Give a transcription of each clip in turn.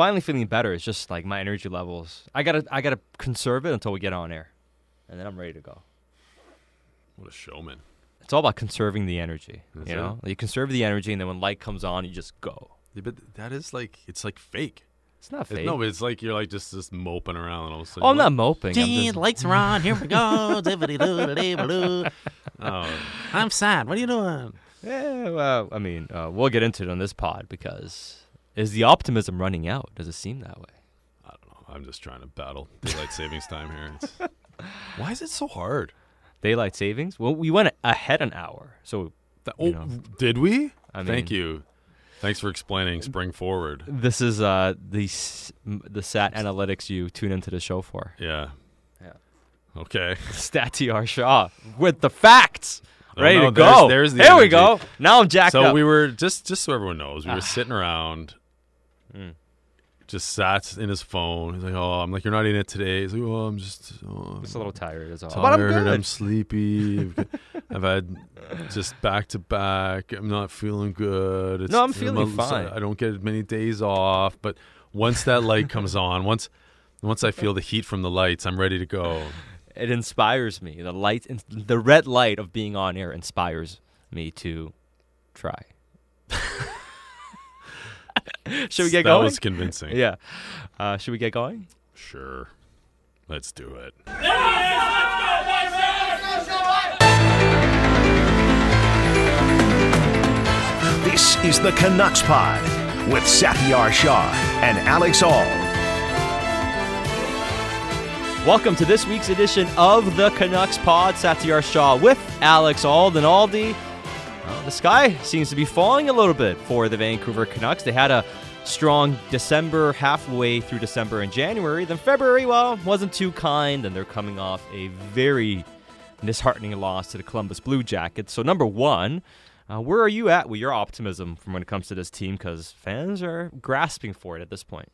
finally feeling better. It's just like my energy levels. I gotta I gotta conserve it until we get on air, and then I'm ready to go. What a showman. It's all about conserving the energy. Is you it? know, you conserve the energy, and then when light comes on, you just go. Yeah, but that is like it's like fake. It's not It- fake. no, but it's like you're like just just moping around and all of a sudden. oh, I'm you're not moping. I'm Gee, just- lights are on. Here we go. Dibbity-doo-dee-doo. oh, I'm sad. What are you doing? Yeah, well, I mean, uh, we'll get into it on this pod because is the optimism running out? Does it seem that way? I don't know. I'm just trying to battle daylight savings time here. It's, why is it so hard? Daylight savings? Well, we went ahead an hour, so You oh, know. did we? I Thank mean- you. Thanks for explaining Spring Forward. this is uh, the the stat analytics you tune into the show for. Yeah. Yeah. Okay. Statr Shaw with the facts. Oh, Ready to go. there's- the Here we go. Now I'm jacked so up. we were just just so everyone knows, we were Ah. sitting around, Mm. just sat in his phone. He's like, "Oh, I'm like, you're not in it today." He's like, "Oh, I'm just, oh, I'm just a little tired is all. tired. But I'm good. sleepy. I've got- I've had just back to back. I'm not feeling good. It's, No, I'm feeling a- fine. I don't get many days off, but once that light comes on, once once I feel the heat from the lights, I'm ready to go. it inspires me. The light, the red light of being on air inspires me to try. Should we get that going? was convincing. yeah. Uh, should we get going? Sure. Let's do it. This is the Canucks Pod with Satiar Shah and Alex Auld. Welcome to this week's edition of the Canucks Pod. Satiar Shah with Alex Aldenaldi. Well, the sky seems to be falling a little bit for the Vancouver Canucks. They had a strong December, halfway through December and January. Then February, well, wasn't too kind, and they're coming off a very disheartening loss to the Columbus Blue Jackets. So, number one, uh, where are you at with your optimism from when it comes to this team? Because fans are grasping for it at this point.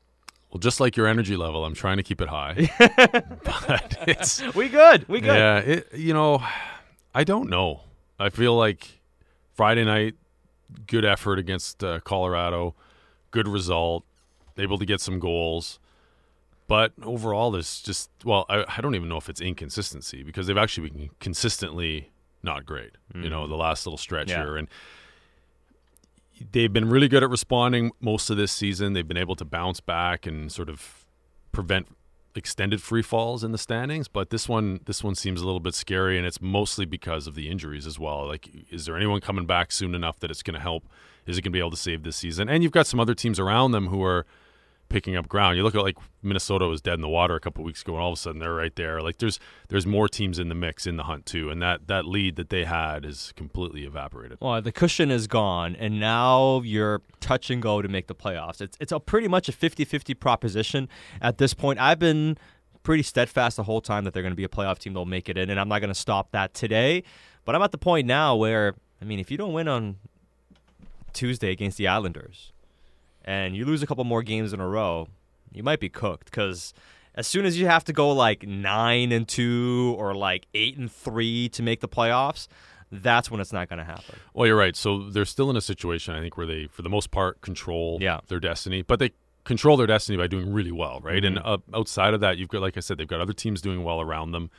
Well, just like your energy level, I'm trying to keep it high. but it's We good. We good. yeah, it, you know, I don't know. I feel like Friday night, good effort against uh, Colorado, good result, able to get some goals. But overall, there's just well, I, I don't even know if it's inconsistency because they've actually been consistently not great. You know, the last little stretch Yeah. here, and they've been really good at responding most of this season. They've been able to bounce back and sort of prevent extended free falls in the standings. But this one, this one seems a little bit scary, and it's mostly because of the injuries as well. Like, is there anyone coming back soon enough that it's going to help? Is it going to be able to save this season? And you've got some other teams around them who are picking up ground. You look at like Minnesota was dead in the water a couple weeks ago, and all of a sudden they're right there. Like there's there's more teams in the mix in the hunt too, and that that lead that they had is completely evaporated. Well, the cushion is gone, and now you're touch and go to make the playoffs. It's it's a pretty much a 50-50 proposition at this point. I've been pretty steadfast the whole time that they're going to be a playoff team. They'll make it in, and I'm not going to stop that today. But I'm at the point now where I mean, if you don't win on Tuesday against the Islanders, and you lose a couple more games in a row, you might be cooked because as soon as you have to go like nine and two or like eight and three to make the playoffs, that's when it's not going to happen. Well, you're right. So they're still in a situation, I think, where they, for the most part, control Yeah. their destiny, but they control their destiny by doing really well, right? And uh, outside of that, you've got, like I said, they've got other teams doing well around them.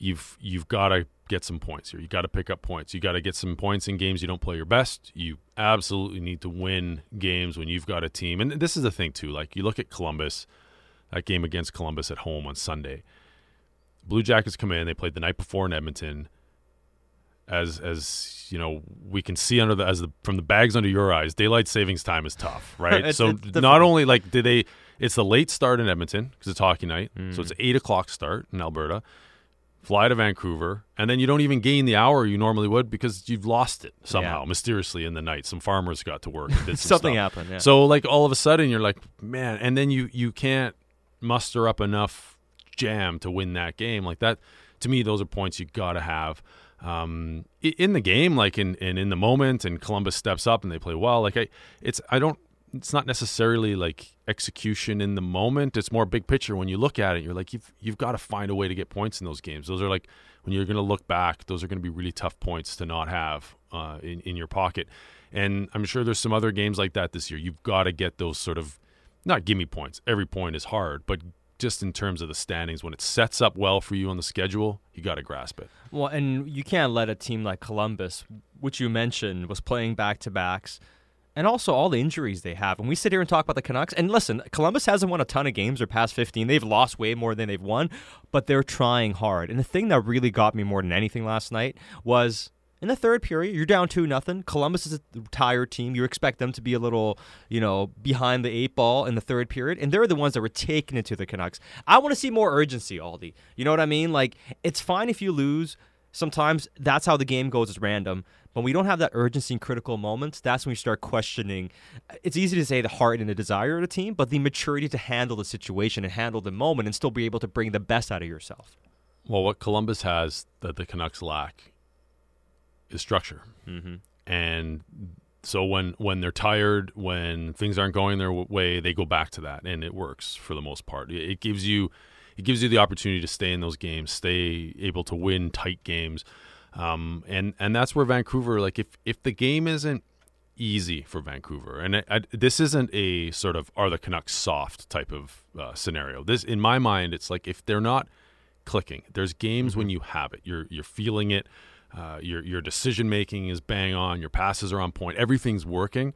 You've you've got to get some points here. You got to pick up points. You got to get some points in games you don't play your best. You absolutely need to win games when you've got a team. And this is the thing too. Like you look at Columbus, that game against Columbus at home on Sunday. Blue Jackets come in. They played the night before in Edmonton as as you know we can see under the as the from the bags under your eyes daylight savings time is tough right so different. not only like did they it's the late start in edmonton because it's hockey night so Mm. it's eight o'clock start in alberta fly to vancouver and then you don't even gain the hour you normally would because you've lost it somehow Yeah. mysteriously in the night some farmers got to work Something stuff. happened. Yeah. So like all of a sudden you're like, man, and then you you can't muster up enough jam to win that game. Like that to me, those are points you got to have um, in the game, like in, in in the moment. And Columbus steps up and they play well. Like I, it's I don't. It's not necessarily like execution in the moment. It's more big picture. When you look at it, you're like you've you've got to find a way to get points in those games. Those are like when you're going to look back. Those are going to be really tough points to not have uh, in in your pocket. And I'm sure there's some other games like that this year. You've got to get those sort of not gimme points. Every point is hard, but just in terms of the standings, when it sets up well for you on the schedule, you got to grasp it. Well, and you can't let a team like Columbus, which you mentioned was playing back to backs, and also all the injuries they have. And we sit here and talk about the Canucks. And listen, Columbus hasn't won a ton of games or past 15. They've lost way more than they've won, but they're trying hard. And the thing that really got me more than anything last night was in the third period, you're down two nothing. Columbus is a tired team. You expect them to be a little, you know, behind the eight ball in the third period, and they're the ones that were taking it to the Canucks. I want to see more urgency, Aldi. You know what I mean? Like it's fine if you lose. Sometimes that's how the game goes. It's random. But when we don't have that urgency in critical moments, that's when we start questioning. It's easy to say the heart and the desire of the team, but the maturity to handle the situation and handle the moment and still be able to bring the best out of yourself. Well, what Columbus has that the Canucks lack is structure. Mm-hmm. And so when when they're tired, when things aren't going their way, they go back to that, and it works for the most part. It gives you it gives you the opportunity to stay in those games, stay able to win tight games, um, and and that's where Vancouver, like if if the game isn't easy for Vancouver, and I, I, this isn't a sort of are the Canucks soft type of uh, scenario. This in my mind, it's like if they're not clicking, there's games Mm-hmm. when you have it, you're you're feeling it. Uh, your your decision making is bang on. Your passes are on point. Everything's working.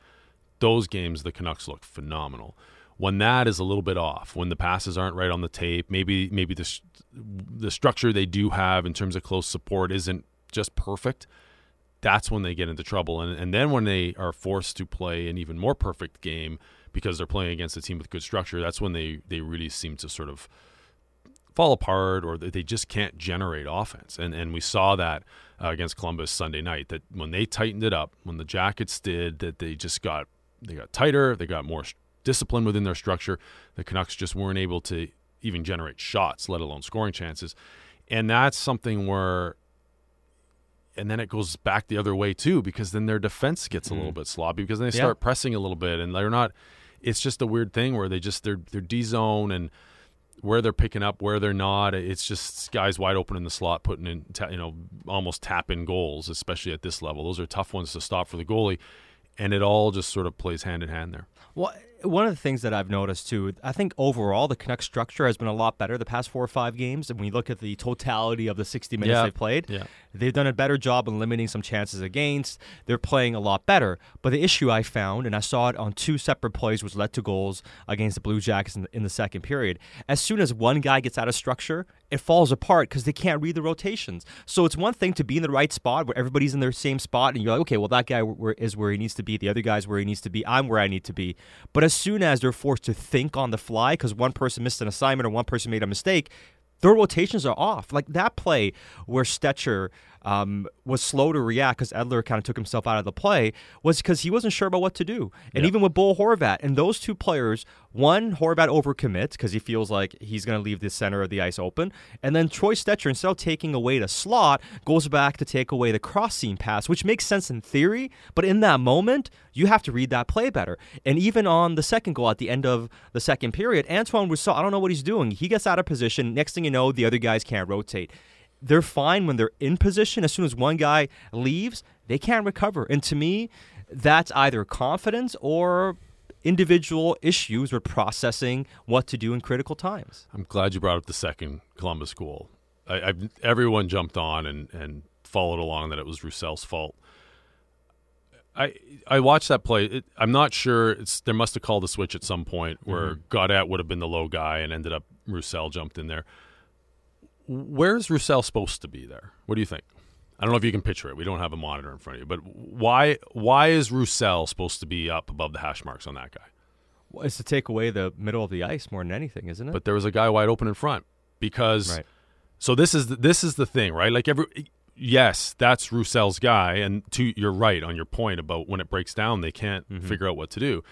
Those games, the Canucks look phenomenal. When that is a little bit off, when the passes aren't right on the tape, maybe maybe the the structure they do have in terms of close support isn't just perfect. That's when they get into trouble, and and then when they are forced to play an even more perfect game because they're playing against a team with good structure, that's when they they really seem to sort of fall apart or they just can't generate offense. And and we saw that uh, against Columbus Sunday night that when they tightened it up, when the Jackets did that they just got they got tighter, they got more discipline within their structure. The Canucks just weren't able to even generate shots, let alone scoring chances. And that's something where and then it goes back the other way too because then their defense gets a little mm-hmm. bit sloppy because then they Yeah. start pressing a little bit and they're not it's just a weird thing where they just they're they're D zone and where they're picking up, where they're not. It's just guys wide open in the slot, putting in, ta- you know, almost tap in goals, especially at this level. Those are tough ones to stop for the goalie, and it all just sort of plays hand in hand there. Well, one of the things that I've noticed too, I think overall the Canucks structure has been a lot better the past four or five games. And when you look at the totality of the 60 minutes Yeah. they've played, Yeah. they've done a better job in limiting some chances against. They're playing a lot better. But the issue I found, and I saw it on two separate plays, which led to goals against the Blue Jackets in the, in the second period. As soon as one guy gets out of structure, it falls apart because they can't read the rotations. So it's one thing to be in the right spot where everybody's in their same spot, and you're like, okay, well that guy is where he needs to be, the other guy's where he needs to be, I'm where I need to be. But as soon as they're forced to think on the fly because one person missed an assignment or one person made a mistake, their rotations are off. Like that play where Stecher um, was slow to react because Edler kind of took himself out of the play was because he wasn't sure about what to do. And Yeah. even with Bo Horvat and those two players, one Horvat overcommits because he feels like he's going to leave the center of the ice open, and then Troy Stecher instead of taking away the slot goes back to take away the cross seam pass, which makes sense in theory, but in that moment you have to read that play better. And even on the second goal at the end of the second period, Antoine Roussel, I don't know what he's doing. He gets out of position. Next thing you know, the other guys can't rotate they're fine when they're in position. As soon as one guy leaves, they can't recover. And to me, that's either confidence or individual issues with processing what to do in critical times. I'm glad you brought up the second Columbus goal. I, I've, everyone jumped on and, and followed along that it was Roussel's fault. I I watched that play. It, I'm not sure. It's there must have called a switch at some point where mm-hmm. Gaudette would have been the low guy and ended up Roussel jumped in there. Where's Roussel supposed to be there? What do you think? I don't know if you can picture it. We don't have a monitor in front of you, but why why is Roussel supposed to be up above the hash marks on that guy? Well, it's to take away the middle of the ice more than anything, isn't it? But there was a guy wide open in front because right. So this is the, this is the thing, right? Like every yes, that's Roussel's guy, and to you're right on your point about when it breaks down, they can't mm-hmm. figure out what to do,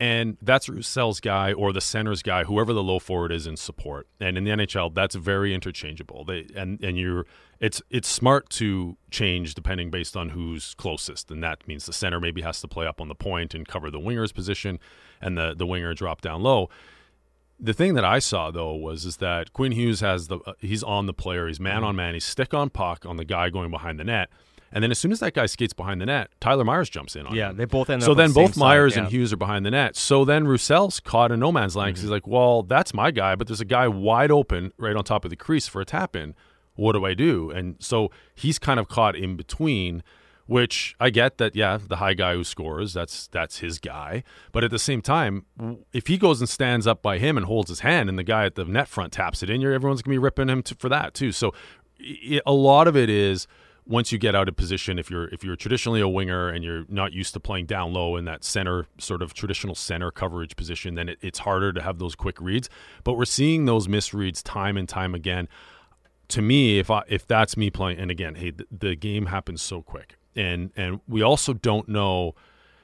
and that's Roussel's guy or the center's guy, whoever the low forward is in support. And in the NHL, that's very interchangeable. They and and you're it's it's smart to change depending based on who's closest, and that means the center maybe has to play up on the point and cover the winger's position, and the the winger drop down low. The thing that I saw though was is that Quinn Hughes has the uh, he's on the player, he's man on man, he's stick on puck on the guy going behind the net, And then as soon as that guy skates behind the net, Tyler Myers jumps in on it. Yeah, him. they both end so up on then the both Myers side, and. Hughes are behind the net. So then Roussel's caught in no man's land Mm-hmm. because he's like, well, that's my guy, but there's a guy wide open right on top of the crease for a tap in. What do I do? And so he's kind of caught in between. Which I get that, yeah, the high guy who scores, that's that's his guy. But at the same time, if he goes and stands up by him and holds his hand, and the guy at the net front taps it in, you're everyone's gonna be ripping him to, for that too. So a lot of it is once you get out of position if you're if you're traditionally a winger and you're not used to playing down low in that center sort of traditional center coverage position then it, it's harder to have those quick reads. But we're seeing those misreads time and time again. To me if I if that's me playing and again hey the, the game happens so quick. And and we also don't know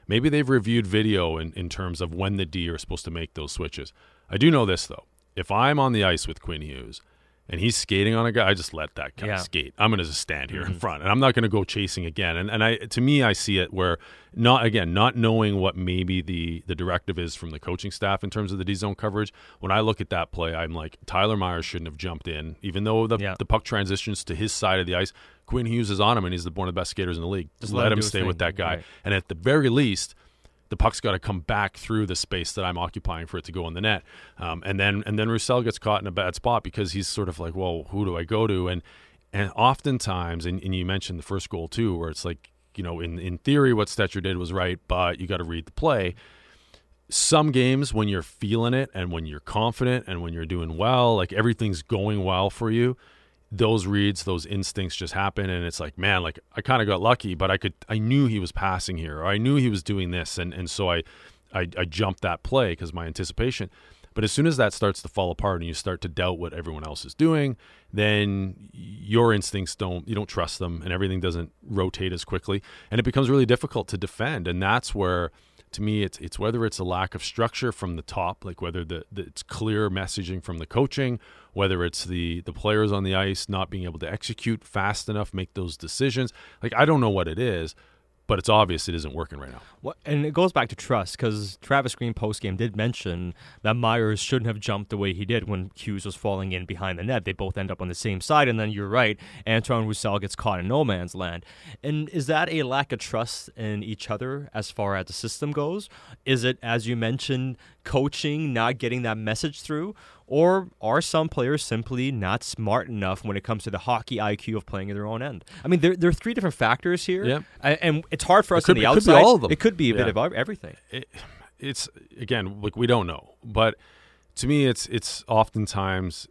maybe they've reviewed video in, in terms of when the D are supposed to make those switches. I do know this though. If I'm on the ice with Quinn Hughes and he's skating on a guy, I just let that guy Yeah. skate. I'm going to just stand here in mm-hmm. front, and I'm not going to go chasing again. And and I to me, I see it where not again not knowing what maybe the the directive is from the coaching staff in terms of the D zone coverage. When I look at that play, I'm like Tyler Myers shouldn't have jumped in, even though the Yeah. the puck transitions to his side of the ice. Quinn Hughes is on him, and he's the, one of the best skaters in the league. Just let let, him him stay with that guy, Right. and at the very least the puck's got to come back through the space that I'm occupying for it to go in the net. Um, and then and then Roussel gets caught in a bad spot because he's sort of like, well, who do I go to? And and oftentimes, and, and you mentioned the first goal too, where it's like, you know, in in theory, what Stecher did was right, but you got to read the play. Some games when you're feeling it and when you're confident and when you're doing well, like everything's going well for you, those reads, those instincts just happen, and it's like, man, like I kind of got lucky, but I could, I knew he was passing here, or I knew he was doing this, and and so I, I, I jumped that play because my anticipation. But as soon as that starts to fall apart and you start to doubt what everyone else is doing, then your instincts don't, you don't trust them, and everything doesn't rotate as quickly, and it becomes really difficult to defend, and that's where to me it's it's whether it's a lack of structure from the top like whether the, the it's clear messaging from the coaching whether it's the the players on the ice not being able to execute fast enough make those decisions. Like i don't know what it is but it's obvious it isn't working right now What, and it goes back to trust because Travis Green post game did mention that Myers shouldn't have jumped the way he did when Hughes was falling in behind the net. They both end up on the same side, and then you're right, Antoine Roussel gets caught in no man's land. And is that a lack of trust in each other as far as the system goes? Is it, as you mentioned, coaching not getting that message through? Or are some players simply not smart enough when it comes to the hockey IQ of playing at their own end? I mean, there, there are three different factors here, Yeah. and it's hard for us could on the be- it could be outside. all of them. It could be a bit of everything. it, it's again like we don't know but to me it's it's oftentimes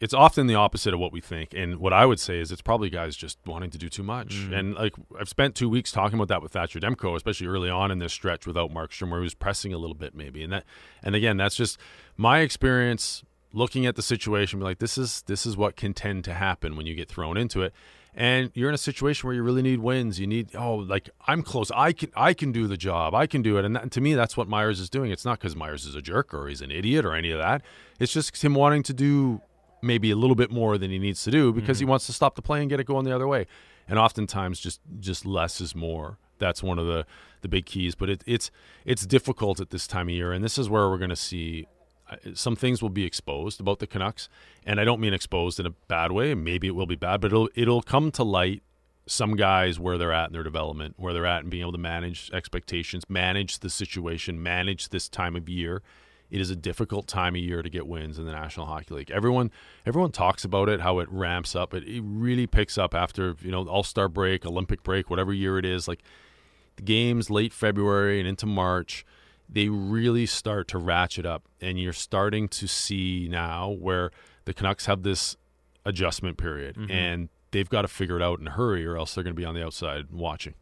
it's often the opposite of what we think. And what i would say is it's probably guys just wanting to do too much. Mm. And like i've spent two weeks talking about that with thatcher demko especially early on in this stretch without markstrom where he was pressing a little bit maybe. And that and again that's just my experience looking at the situation be like this is this is what can tend to happen when you get thrown into it. And you're in a situation where you really need wins. You need oh like i'm close. I can i can do the job. I can do it. And that, to me that's what myers is doing. It's not because myers is a jerk or he's an idiot or any of that. It's just him wanting to do maybe a little bit more than he needs to do because he wants to stop the play and get it going the other way. And oftentimes just just less is more. That's one of the the big keys. But it, it's it's difficult at this time of year. And this is where we're going to see uh, some things will be exposed about the Canucks, and I don't mean exposed in a bad way. Maybe it will be bad, but it'll it'll come to light some guys where they're at in their development, where they're at and being able to manage expectations, manage the situation, manage this time of year. It is a difficult time of year to get wins in the National Hockey League. Everyone everyone talks about it, how it ramps up. It, it really picks up after you know All Star break, Olympic break, whatever year it is. Like the games late February and into March, they really start to ratchet up. And you're starting to see now where the Canucks have this adjustment period mm-hmm. and they've got to figure it out in a hurry or else they're going to be on the outside watching.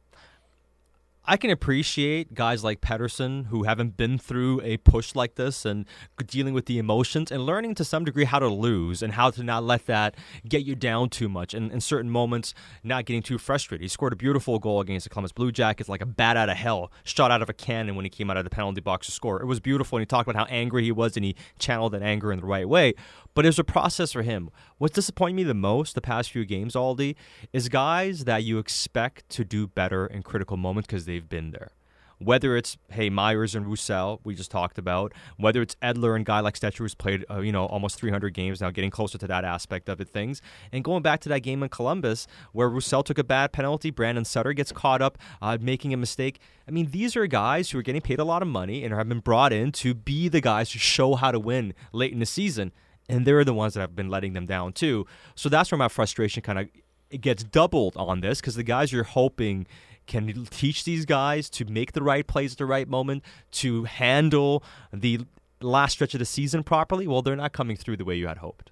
I can appreciate guys like Pettersson who haven't been through a push like this and dealing with the emotions and learning to some degree how to lose and how to not let that get you down too much and in certain moments not getting too frustrated. He scored a beautiful goal against the Columbus Blue Jackets like a bat out of hell, shot out of a cannon when he came out of the penalty box to score. It was beautiful and he talked about how angry he was and he channeled that anger in the right way. But it was a process for him. What's disappointed me the most the past few games, Aldi, is guys that you expect to do better in critical moments because they've been there. Whether it's hey Myers and Roussel, we just talked about, whether it's Edler and guy like Stecher who's played uh, you know almost 300 games now, getting closer to that aspect of it things, and going back to that game in Columbus where Roussel took a bad penalty, Brandon Sutter gets caught up uh, making a mistake. I mean, these are guys who are getting paid a lot of money and have been brought in to be the guys who show how to win late in the season, and they're the ones that have been letting them down too. So that's where my frustration kind of it gets doubled on this because the guys you're hoping can teach these guys to make the right plays at the right moment, to handle the last stretch of the season properly. Well, they're not coming through the way you had hoped.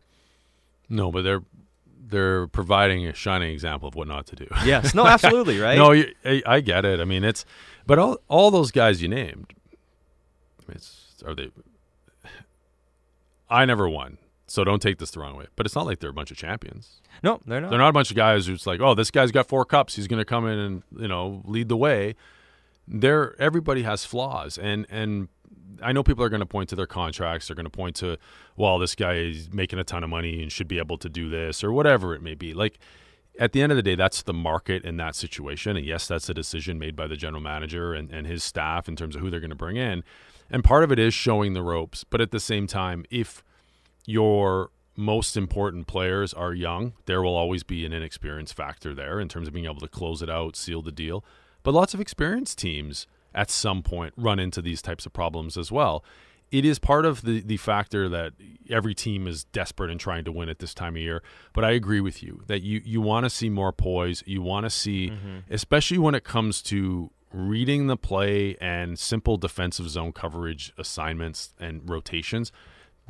No, but they're they're providing a shining example of what not to do. Yes, no, absolutely, right? no, you, I, I get it. I mean, it's but all all those guys you named, it's are they? I never won, so don't take this the wrong way. But it's not like they're a bunch of champions. no, they're not. They're not a bunch of guys who's like, oh, this guy's got four cups. He's going to come in and you know lead the way. They're everybody has flaws, and and I know people are going to point to their contracts. They're going to point to, well, this guy is making a ton of money and should be able to do this or whatever it may be. Like at the end of the day, that's the market in that situation. And yes, that's a decision made by the general manager and, and his staff in terms of who they're going to bring in. And part of it is showing the ropes. But at the same time, if your most important players are young, there will always be an inexperience factor there in terms of being able to close it out, seal the deal. But lots of experienced teams at some point run into these types of problems as well. It is part of the, the factor that every team is desperate and trying to win at this time of year. But I agree with you that you, you want to see more poise. You want to see, mm-hmm. especially when it comes to reading the play and simple defensive zone coverage assignments and rotations.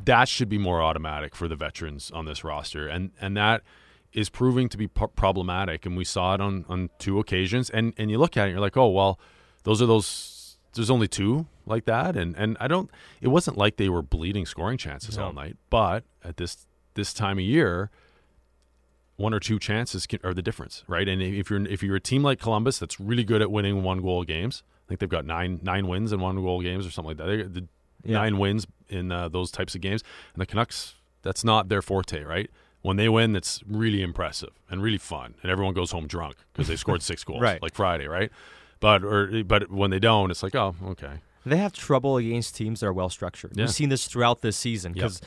That should be more automatic for the veterans on this roster. And, and that is proving to be p- problematic. And we saw it on, on two occasions. And, and you look at it, and you're like, oh, well, those are those there's only two like that and and I don't it wasn't like they were bleeding scoring chances all night but at this this time of year one or two chances can, are the difference right and if you're if you're a team like Columbus that's really good at winning one goal games I think they've got nine nine wins in one goal games or something like that they, the Yeah. nine wins in uh, those types of games and the Canucks that's not their forte right when they win it's really impressive and really fun and everyone goes home drunk because they scored six goals Right. like Friday right but or but when they don't, it's like, oh, okay. They have trouble against teams that are well structured. Yeah. We've seen this throughout this season Yep. because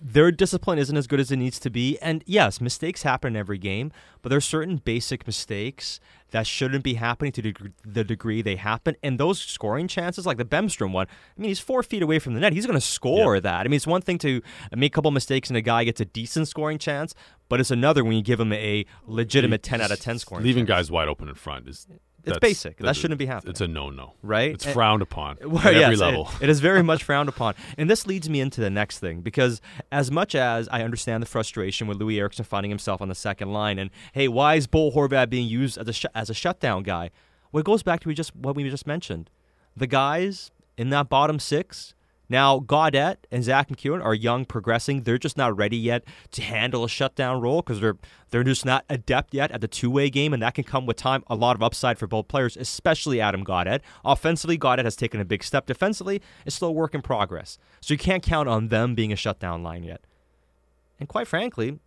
their discipline isn't as good as it needs to be. And yes, mistakes happen in every game, but there are certain basic mistakes that shouldn't be happening to deg- the degree they happen. And those scoring chances, like the Bemstrom one, I mean, he's four feet away from the net. He's going to score that. I mean, it's one thing to make a couple mistakes and a guy gets a decent scoring chance, but it's another when you give him a legitimate 10 out of 10 scoring Leaving chance. guys wide open in front is It's basic. That that's- shouldn't be happening. It's a no-no, Right? It's And- frowned upon Well, at every level. It, it is very much frowned upon. And this leads me into the next thing because as much as I understand the frustration with Loui Eriksson finding himself on the second line and hey, why is Bo Horvat being used as a sh- as a shutdown guy? Well, it goes back to we just what we just mentioned. The guys in that bottom six now, Gaudette and Zack MacEwen are young, progressing. They're just not ready yet to handle a shutdown role because they're they're just not adept yet at the two way game, and that can come with time. A lot of upside for both players, especially Adam Gaudette. Offensively, Gaudette has taken a big step. Defensively, it's still a work in progress. So you can't count on them being a shutdown line yet. And quite frankly,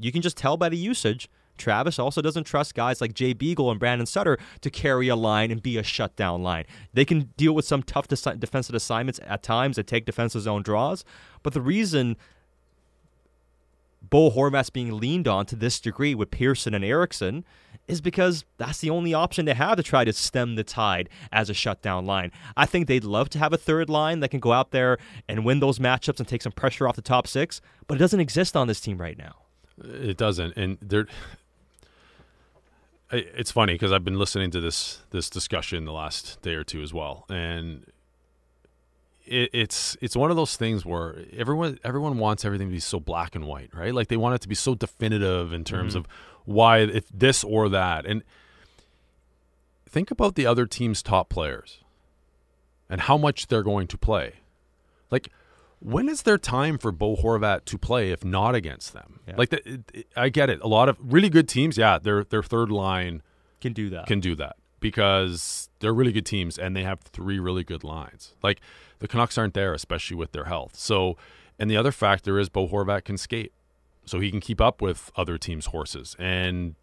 you can just tell by the usage. Travis also doesn't trust guys like Jay Beagle and Brandon Sutter to carry a line and be a shutdown line. They can deal with some tough defensive assignments at times that take defensive zone draws, but the reason Bo Horvat's being leaned on to this degree with Pearson and Eriksson is because that's the only option they have to try to stem the tide as a shutdown line. I think they'd love to have a third line that can go out there and win those matchups and take some pressure off the top six, but it doesn't exist on this team right now. It doesn't, and there. It's funny because I've been listening to this this discussion the last day or two as well, and it, it's it's one of those things where everyone everyone wants everything to be so black and white, right? Like they want it to be so definitive in terms mm-hmm. of why if this or that, and think about the other team's top players and how much they're going to play. Like, when is there time for Bo Horvat to play if not against them? Yeah. Like, the, it, it- I get it. A lot of really good teams, yeah, their their third line Can do that. can do that because they're really good teams and they have three really good lines. Like the Canucks aren't there, especially with their health. So, and the other factor is Bo Horvat can skate, so he can keep up with other teams' horses. And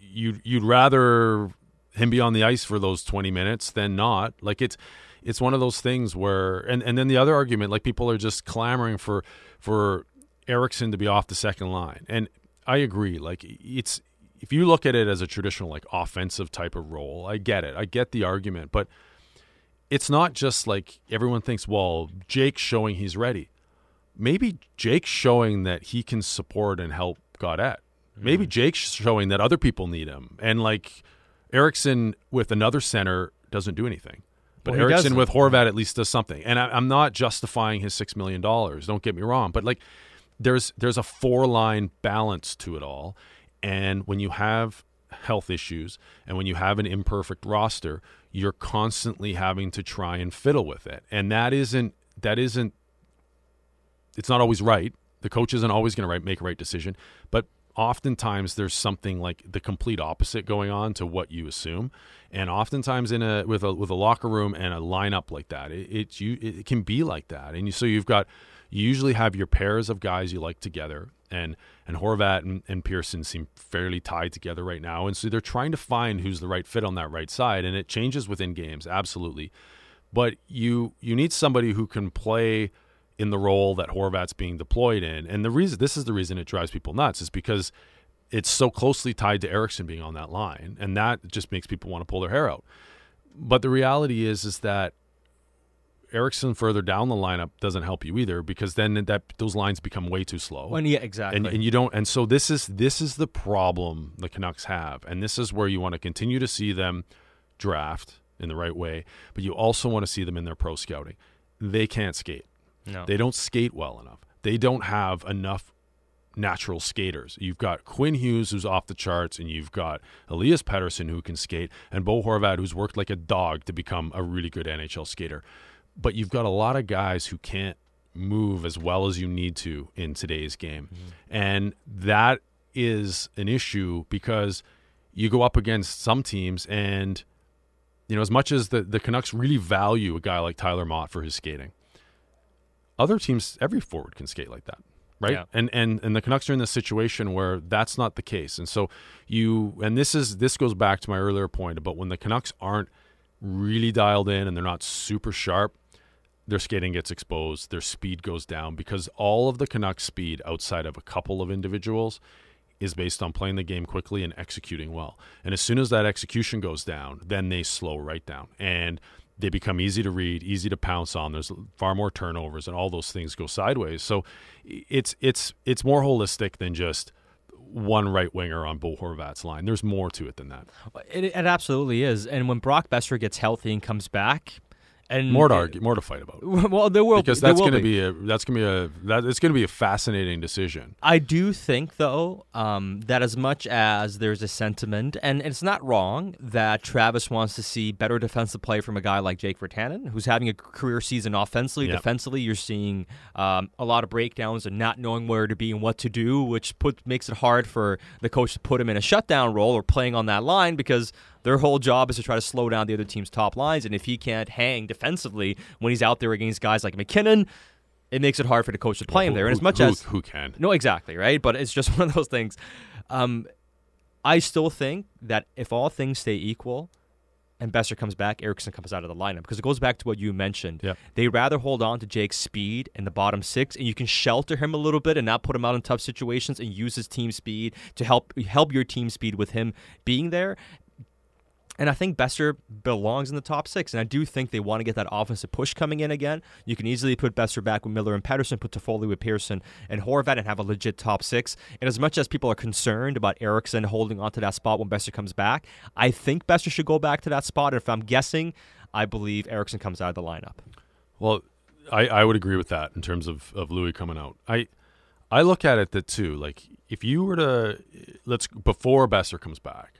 you you'd rather him be on the ice for those 20 minutes than not. Like it's it's one of those things where and and then the other argument like people are just clamoring for for Eriksson to be off the second line. And I agree like it's if you look at it as a traditional like offensive type of role, I get it. I get the argument, but it's not just like everyone thinks, well, Jake's showing he's ready. Maybe Jake's showing that he can support and help Gaudette. Maybe Mm-hmm. Jake's showing that other people need him. And like Eriksson with another center doesn't do anything. But Well, Eriksson with Horvat at least does something. And I, I'm not justifying his six million dollars. Don't get me wrong. But like there's there's a four line balance to it all. And when you have health issues and when you have an imperfect roster, you're constantly having to try and fiddle with it. And that isn't that isn't it's not always right. The coach isn't always going to right, make a right decision, but oftentimes there's something like the complete opposite going on to what you assume. And oftentimes in a with a with a locker room and a lineup like that, it, it's you it can be like that. And you, so you've got you usually have your pairs of guys you like together, and and Horvat and, and Pearson seem fairly tied together right now. And so they're trying to find who's the right fit on that right side, and it changes within games absolutely. But you you need somebody who can play in the role that Horvat's being deployed in. And the reason this is the reason it drives people nuts is because it's so closely tied to Eriksson being on that line, and that just makes people want to pull their hair out. But the reality is is that Eriksson further down the lineup doesn't help you either because then that those lines become way too slow. When, yeah, exactly. And, and you don't and so this is this is the problem the Canucks have and this is where you want to continue to see them draft in the right way but you also want to see them in their pro scouting they can't skate no. they don't skate well enough they don't have enough natural skaters you've got Quinn Hughes who's off the charts and you've got Elias Pettersson who can skate and Bo Horvat who's worked like a dog to become a really good NHL skater but you've got a lot of guys who can't move as well as you need to in today's game. Mm-hmm. And that is an issue because you go up against some teams and you know as much as the the Canucks really value a guy like Tyler Motte for his skating. Other teams every forward can skate like that. Right? Yeah. And and and the Canucks are in this situation where that's not the case. And so you and this is this goes back to my earlier point about when the Canucks aren't really dialed in and they're not super sharp, their skating gets exposed, their speed goes down because all of the Canucks' speed outside of a couple of individuals is based on playing the game quickly and executing well. And as soon as that execution goes down, then they slow right down and they become easy to read, easy to pounce on. There's far more turnovers and all those things go sideways. So it's it's it's more holistic than just one right winger on Bo Horvat's line. There's more to it than that. It, it absolutely is. And when Brock Boeser gets healthy and comes back, and More to argue, more to fight about. Well, there will because that's going to be a that's going to be a that it's going to be a fascinating decision. I do think, though, um, that as much as there's a sentiment, and it's not wrong, that Travis wants to see better defensive play from a guy like Jake Virtanen, who's having a career season offensively. Yep. Defensively, you're seeing um, a lot of breakdowns and not knowing where to be and what to do, which put makes it hard for the coach to put him in a shutdown role or playing on that line because their whole job is to try to slow down the other team's top lines. And if he can't hang defensively when he's out there against guys like MacKinnon, it makes it hard for the coach to play him there. And as much who, as who can no, exactly, right? But it's just one of those things. Um, I still think that if all things stay equal and Boeser comes back, Eriksson comes out of the lineup because it goes back to what you mentioned. Yep. They rather hold on to Jake's speed in the bottom six, and you can shelter him a little bit and not put him out in tough situations and use his team speed to help help your team speed with him being there. And I think Boeser belongs in the top six. And I do think they want to get that offensive push coming in again. You can easily put Boeser back with Miller and Pettersson, put Toffoli with Pearson and Horvat, and have a legit top six. And as much as people are concerned about Eriksson holding onto that spot when Boeser comes back, I think Boeser should go back to that spot. And if I'm guessing, I believe Eriksson comes out of the lineup. Well, I, I would agree with that in terms of, of Loui coming out. I I look at it that too. Like if you were to let's before Besser comes back,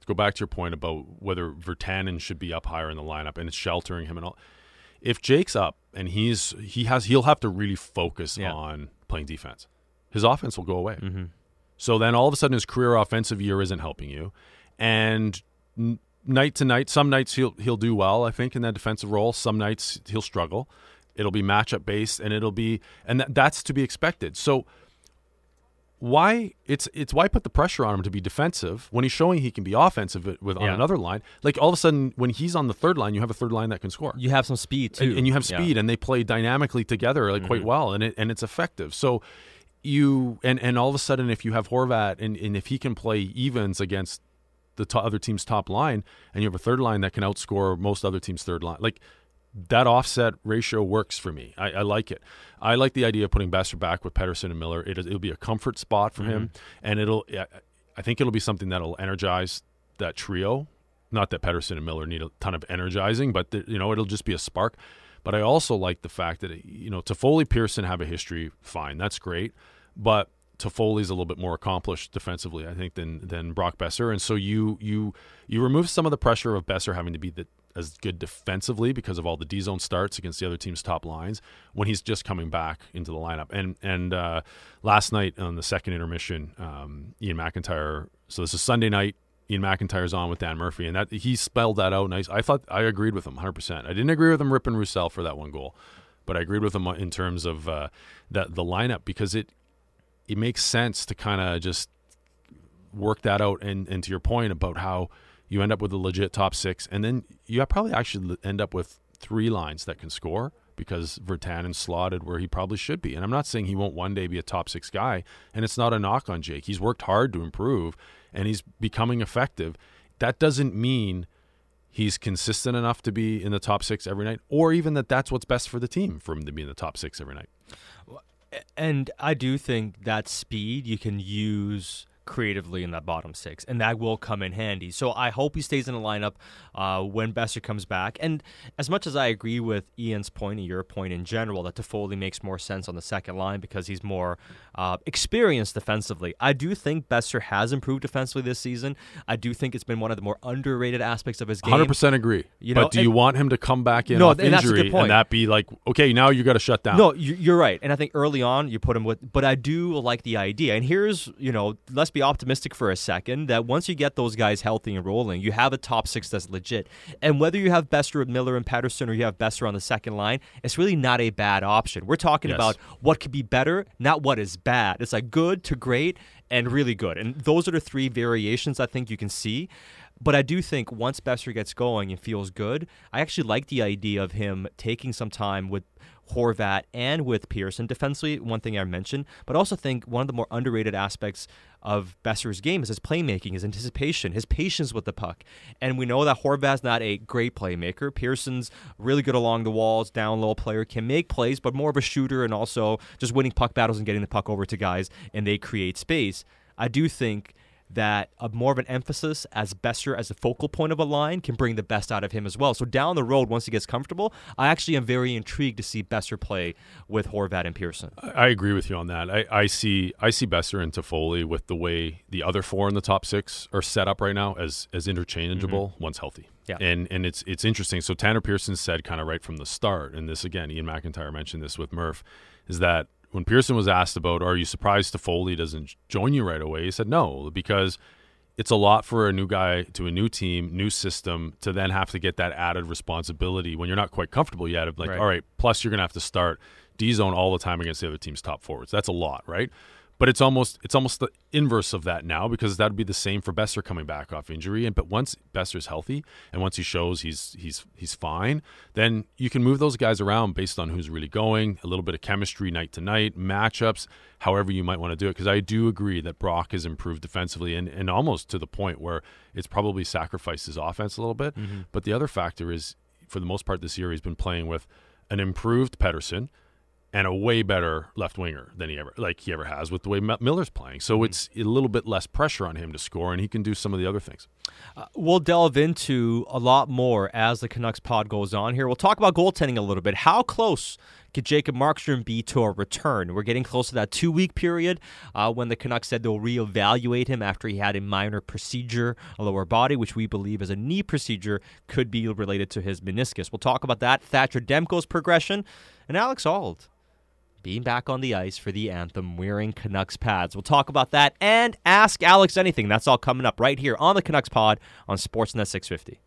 let's go back to your point about whether Virtanen should be up higher in the lineup and it's sheltering him and all. If Jake's up and he's he has he'll have to really focus Yeah. on playing defense. His offense will go away. Mm-hmm. So then all of a sudden his career offensive year isn't helping you, and n- night to night, some nights he'll he'll do well. I think in that defensive role. Some nights he'll struggle. It'll be matchup based, and it'll be and that, that's to be expected. So why it's it's why put the pressure on him to be defensive when he's showing he can be offensive with, on Yeah. another line. Like all of a sudden, when he's on the third line, you have a third line that can score. You have some speed too, and, and you have Yeah. Mm-hmm. speed and they play dynamically together like quite well and it and it's effective so you and and all of a sudden if you have Horvat and, and if he can play evens against the to- other team's top line and you have a third line that can outscore most other teams third line like that offset ratio works for me. I, I like it. I like the idea of putting Boeser back with Pettersson and Miller. It, it'll be a comfort spot for him, mm-hmm. and it'll. I- I think it'll be something that'll energize that trio. Not that Pettersson and Miller need a ton of energizing, but the, you know it'll just be a spark. But I also like the fact that you know Toffoli, Pearson have a history. Fine, that's great, but Toffoli's a little bit more accomplished defensively, I think, than than Brock Boeser, and so you you you remove some of the pressure of Boeser having to be the as good defensively because of all the D zone starts against the other team's top lines when he's just coming back into the lineup. And and uh, last night on the second intermission, um, Ian MacIntyre. So this is Sunday night. Ian MacIntyre's on with Dan Murphy, and that he spelled that out nice. I thought I agreed with him 100. percent I didn't agree with him ripping Roussel for that one goal, but I agreed with him in terms of uh, that the lineup because it it makes sense to kind of just work that out. And and to your point about how you end up with a legit top six, and then you probably actually end up with three lines that can score because Virtanen slotted where he probably should be. And I'm not saying he won't one day be a top six guy, and it's not a knock on Jake. He's worked hard to improve, and he's becoming effective. That doesn't mean he's consistent enough to be in the top six every night, or even that that's what's best for the team for him to be in the top six every night. And I do think that speed you can use creatively in that bottom six, and that will come in handy. So I hope he stays in the lineup uh, when Boeser comes back. And as much as I agree with Ian's point and your point in general that Toffoli makes more sense on the second line because he's more uh, experienced defensively, I do think Boeser has improved defensively this season. I do think it's been one of the more underrated aspects of his game. Hundred percent agree. You but know, do you want him to come back in No, off and that's a good injury and that be like, okay, now you got to shut down? No, you- you're right, and I think early on you put him with, but I do like the idea. And here's, you know, let's be optimistic for a second that once you get those guys healthy and rolling, you have a top six that's legit. And whether you have Boeser, with Miller, and Pettersson, or you have Boeser on the second line, it's really not a bad option. We're talking Yes. about what could be better, not what is bad. It's like good to great and really good, and those are the three variations I think you can see. But I do think once Boeser gets going and feels good, I actually like the idea of him taking some time with Horvat and with Pearson defensively. One thing I mentioned, but also think one of the more underrated aspects of Boeser's game is his playmaking, his anticipation, his patience with the puck. And we know that Horvat's not a great playmaker. Pearson's really good along the walls, down low player, can make plays, but more of a shooter and also just winning puck battles and getting the puck over to guys, and they create space. I do think that a more of an emphasis as Boeser as the focal point of a line can bring the best out of him as well. So down the road, once he gets comfortable, I actually am very intrigued to see Boeser play with Horvat and Pearson. I agree with you on that. I, I see I see Boeser and Toffoli with the way the other four in the top six are set up right now as as interchangeable mm-hmm. once healthy. Yeah. And and it's it's interesting. So Tanner Pearson said kind of right from the start, and this again, Ian MacIntyre mentioned this with Murph, is that when Pearson was asked about, are you surprised Toffoli doesn't join you right away? He said no, because it's a lot for a new guy to a new team, new system, to then have to get that added responsibility when you're not quite comfortable yet. Of like, Right. all right, plus you're gonna have to start D zone all the time against the other team's top forwards. That's a lot, right? But it's almost it's almost the inverse of that now because that'd be the same for Boeser coming back off injury. And but once Boeser's healthy and once he shows he's he's he's fine, then you can move those guys around based on who's really going, a little bit of chemistry night to night, matchups, however you might want to do it. Because I do agree that Brock has improved defensively and, and almost to the point where it's probably sacrificed his offense a little bit. Mm-hmm. But the other factor is for the most part this year he's been playing with an improved Pettersson and a way better left winger than he ever like he ever has with the way Miller's playing. So it's a little bit less pressure on him to score, and he can do some of the other things. We'll delve into a lot more as the Canucks pod goes on here. We'll talk about goaltending a little bit. How close could Jacob Markstrom be to a return? We're getting close to that two week period uh, when the Canucks said they'll reevaluate him after he had a minor procedure, a lower body, which we believe is a knee procedure, could be related to his meniscus. We'll talk about that, Thatcher Demko's progression, and Alex Auld being back on the ice for the anthem wearing Canucks pads. We'll talk about that and ask Alex anything. That's all coming up right here on the Canucks pod on Sportsnet 650.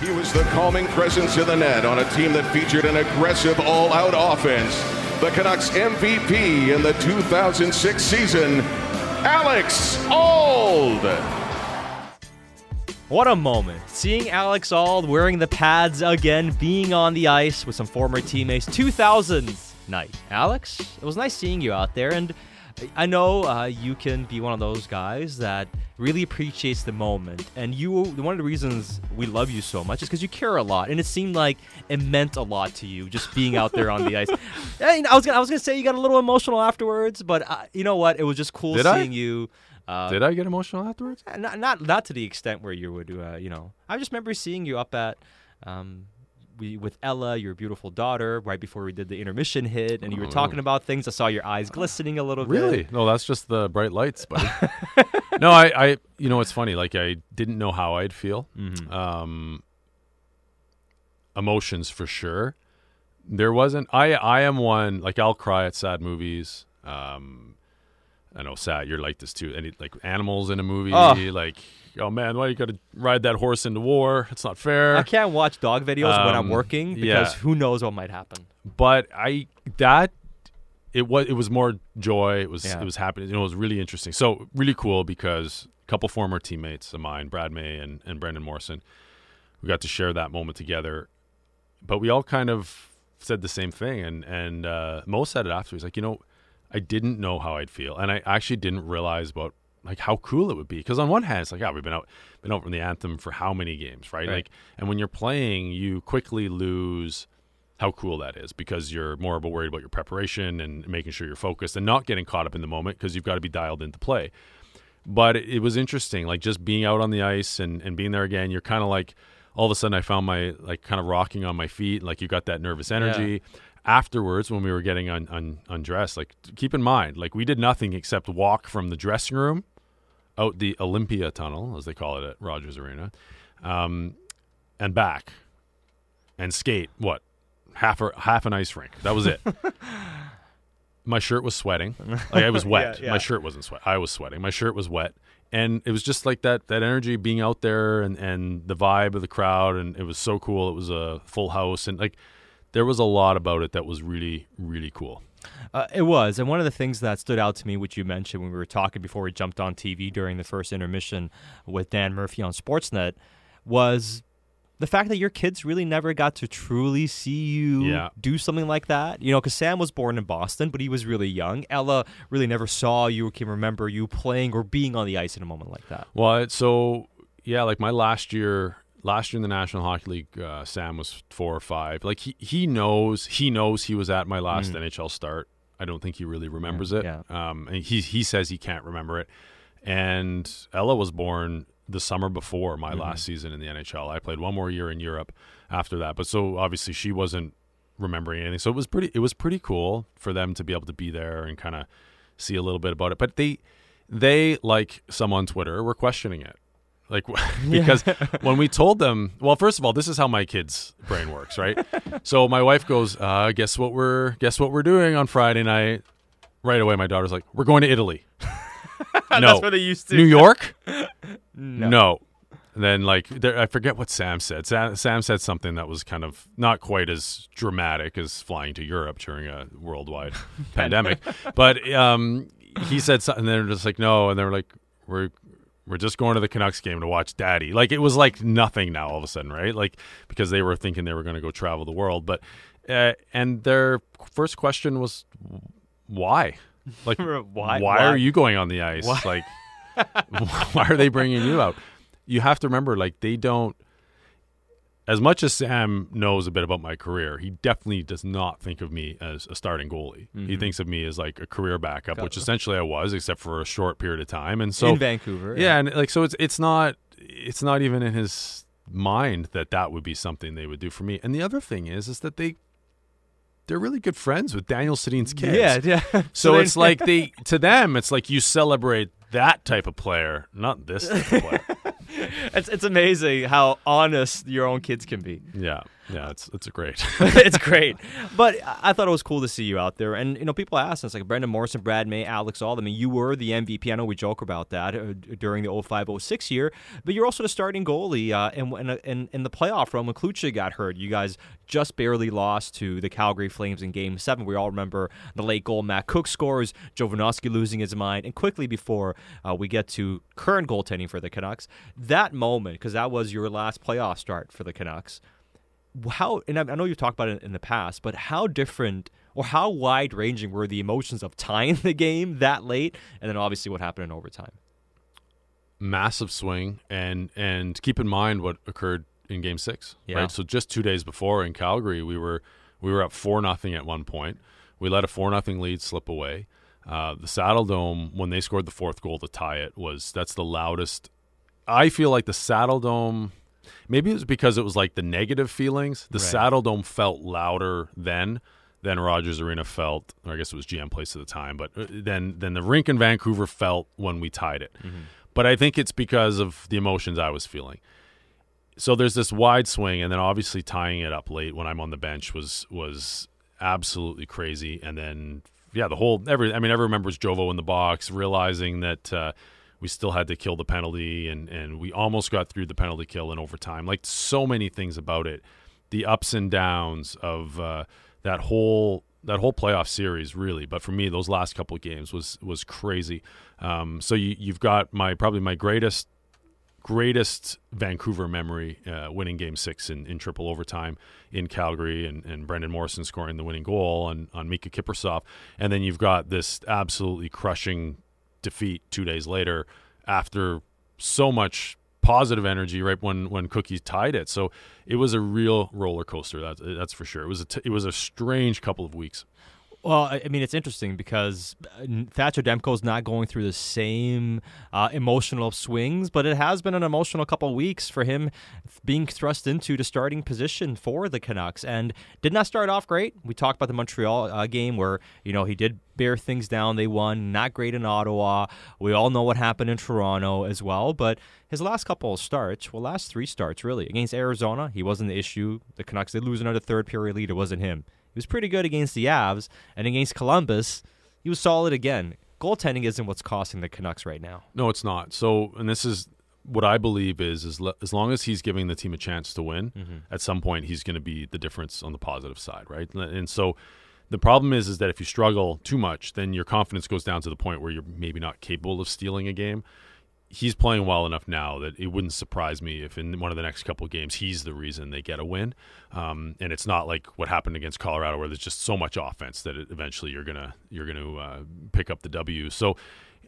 He was the calming presence in the net on a team that featured an aggressive all out offense. The Canucks MVP in the 2006 season, Alex Auld. What a moment. Seeing Alex Auld wearing the pads again, being on the ice with some former teammates. 2000 night. Alex, it was nice seeing you out there. And I know uh, you can be one of those guys that really appreciates the moment. And you, one of the reasons we love you so much is because you care a lot. And it seemed like it meant a lot to you just being out there on the ice. And I was gonna, I was gonna say you got a little emotional afterwards, but uh, you know what? It was just cool Did I? seeing you. Uh, Did I get emotional afterwards? not not not to the extent where you would uh, you know I just remember seeing you up at um we with Ella your beautiful daughter right before we did the intermission hit and you were talking about things I saw your eyes glistening a little bit Really? No, that's just the bright lights, buddy. no, I, I, you know, it's funny. Like I didn't know how I'd feel. Mm-hmm. Um, emotions for sure. There wasn't. I, I am one. Like I'll cry at sad movies. Um, I know, sad. You're like this too. Any like animals in a movie, Oh. like, oh man, why you got to ride that horse into war? It's not fair. I can't watch dog videos when I'm Um, working because yeah. who knows what might happen but I that it was it was more joy. It was Yeah. it was happening. You know, it was really interesting. So really cool because a couple former teammates of mine, Brad May and and Brendan Morrison, we got to share that moment together. But we all kind of said the same thing, and and uh, Mo said it after. He's like, you know, I didn't know how I'd feel, and I actually didn't realize about like how cool it would be. Because on one hand, it's like, yeah, we've been out been out from the anthem for how many games, right? Right. Like, and when you're playing, you quickly lose how cool that is because you're more about worried about your preparation and making sure you're focused and not getting caught up in the moment because you've got to be dialed into play. But it, it was interesting, like just being out on the ice and, and being there again. You're kind of like all of a sudden I found my like kind of rocking on my feet, like you got that nervous energy. Afterwards, when we were getting un, un, undressed, like keep in mind, like we did nothing except walk from the dressing room out the Olympia tunnel, as they call it at Rogers Arena, um, and back, and skate. What half a half an ice rink? That was it. My shirt was sweating. Like I was wet. Yeah, yeah. My shirt wasn't sweat. I was sweating. My shirt was wet, and it was just like that that energy being out there and and the vibe of the crowd, and it was so cool. It was a full house, and like there was a lot about it that was really really cool. Uh, it was, and one of the things that stood out to me, which you mentioned when we were talking before we jumped on TV during the first intermission with Dan Murphy on Sportsnet, was the fact that your kids really never got to truly see you Yeah. do something like that. You know, because Sam was born in Boston, but he was really young. Ella really never saw you or can remember you playing or being on the ice in a moment like that. Well, so yeah, like my last year, last year in the National Hockey League, uh, Sam was four or five. Like he he knows he knows he was at my last NHL start. I don't think he really remembers it. yeah. Um, and he he says he can't remember it. And Ella was born the summer before my last season in the NHL. I played one more year in Europe after that, but so obviously she wasn't remembering anything. So it was pretty it was pretty cool for them to be able to be there and kind of see a little bit about it. But they they like some on Twitter were questioning it. Like because when we told them, well, first of all, this is how my kid's brain works, right? so my wife goes, uh, "Guess what we're guess what we're doing on Friday night?" Right away, my daughter's like, "We're going to Italy." no, That's what they used to. New York. No. No. And then like there, I forget what Sam said. Sam, Sam said something that was kind of not quite as dramatic as flying to Europe during a worldwide pandemic, but um, he said something. And they're just like no, and they're like we're we're just going to the Canucks game to watch Daddy. Like it was like nothing now all of a sudden, right? Like because they were thinking they were going to go travel the world, but uh, and their first question was why. Like Why- Why, why? are you going on the ice? Like why are they bringing you out? You have to remember, like they don't. As much as Sam knows a bit about my career, he definitely does not think of me as a starting goalie. He Mm-hmm. thinks of me as like a career backup, which essentially I was, except for a short period of time. And so, in Vancouver. yeah, and like so, it's it's not it's not even in his mind that that would be something they would do for me. And the other thing is, is that they they're really good friends with Daniel Sedin's kids. Yeah, yeah. So it's like they to them, it's like you celebrate that type of player, not this type of player. it's it's amazing how honest your own kids can be. Yeah. Yeah, it's it's a great. it's great. But I thought it was cool to see you out there. And, you know, people ask us, like Brendan Morrison, Brad May, Alex Auld. I mean, you were the MVP. I know we joke about that uh, during the 05 06 year, but you're also the starting goalie uh, in, in, in, in the playoff run when Cloutier got hurt. You guys just barely lost to the Calgary Flames in game seven. We all remember the late goal Matt Cooke scores, Jovanovski losing his mind. And quickly before uh, we get to current goaltending for the Canucks, that moment, because that was your last playoff start for the Canucks how and I I know you've talked about it in the past, but how different or how wide ranging were the emotions of tying the game that late, and then obviously what happened in overtime? massive swing and and keep in mind what occurred in game six Yeah. right so just two days before in calgary we were we were up four nothing at one point we let a four nothing lead slip away uh, the Saddledome when they scored the fourth goal to tie it was that's the loudest i feel like the Saddledome maybe it was because it was like the negative feelings the Right. Saddledome felt louder then than rogers arena felt or i guess it was gm place at the time but uh, then then the rink in vancouver felt when we tied it but I think it's because of the emotions I was feeling. So there's this wide swing, and then obviously tying it up late when I'm on the bench was was absolutely crazy. And then yeah, the whole every I mean everyone remembers Jovo in the box, realizing that uh, we still had to kill the penalty, and and we almost got through the penalty kill in overtime. Like so many things about it, the ups and downs of uh, that whole that whole playoff series really but for me those last couple games was was crazy um, so you, you've got my probably my greatest greatest Vancouver memory uh, winning game six in, in triple overtime in Calgary and, and Brendan Morrison scoring the winning goal on, on Miikka Kiprusoff. And then you've got this absolutely crushing defeat two days later after so much positive energy right when when Cookie tied it. So it was a real roller coaster. That's that's for sure. It was a t- it was a strange couple of weeks. Well, I mean, it's interesting because Thatcher Demko is not going through the same uh, emotional swings, but it has been an emotional couple weeks for him being thrust into the starting position for the Canucks, and did not start off great. We talked about the Montreal uh, game where you know he did bear things down. They won, not great in Ottawa. We all know what happened in Toronto as well, but his last couple of starts, well, last three starts really against Arizona, he wasn't the issue. The Canucks did lose another third period lead. It wasn't him. He was pretty good against the Avs, and against Columbus, he was solid again. Goaltending isn't what's costing the Canucks right now. No, it's not. So, and this is what I believe is is le- as long as he's giving the team a chance to win, mm-hmm. at some point he's going to be the difference on the positive side, right? And so the problem is is that if you struggle too much, then your confidence goes down to the point where you're maybe not capable of stealing a game. He's playing well enough now that it wouldn't surprise me if in one of the next couple of games he's the reason they get a win. Um, and it's not like what happened against Colorado where there's just so much offense that it, eventually you're gonna you're gonna uh, pick up the W. So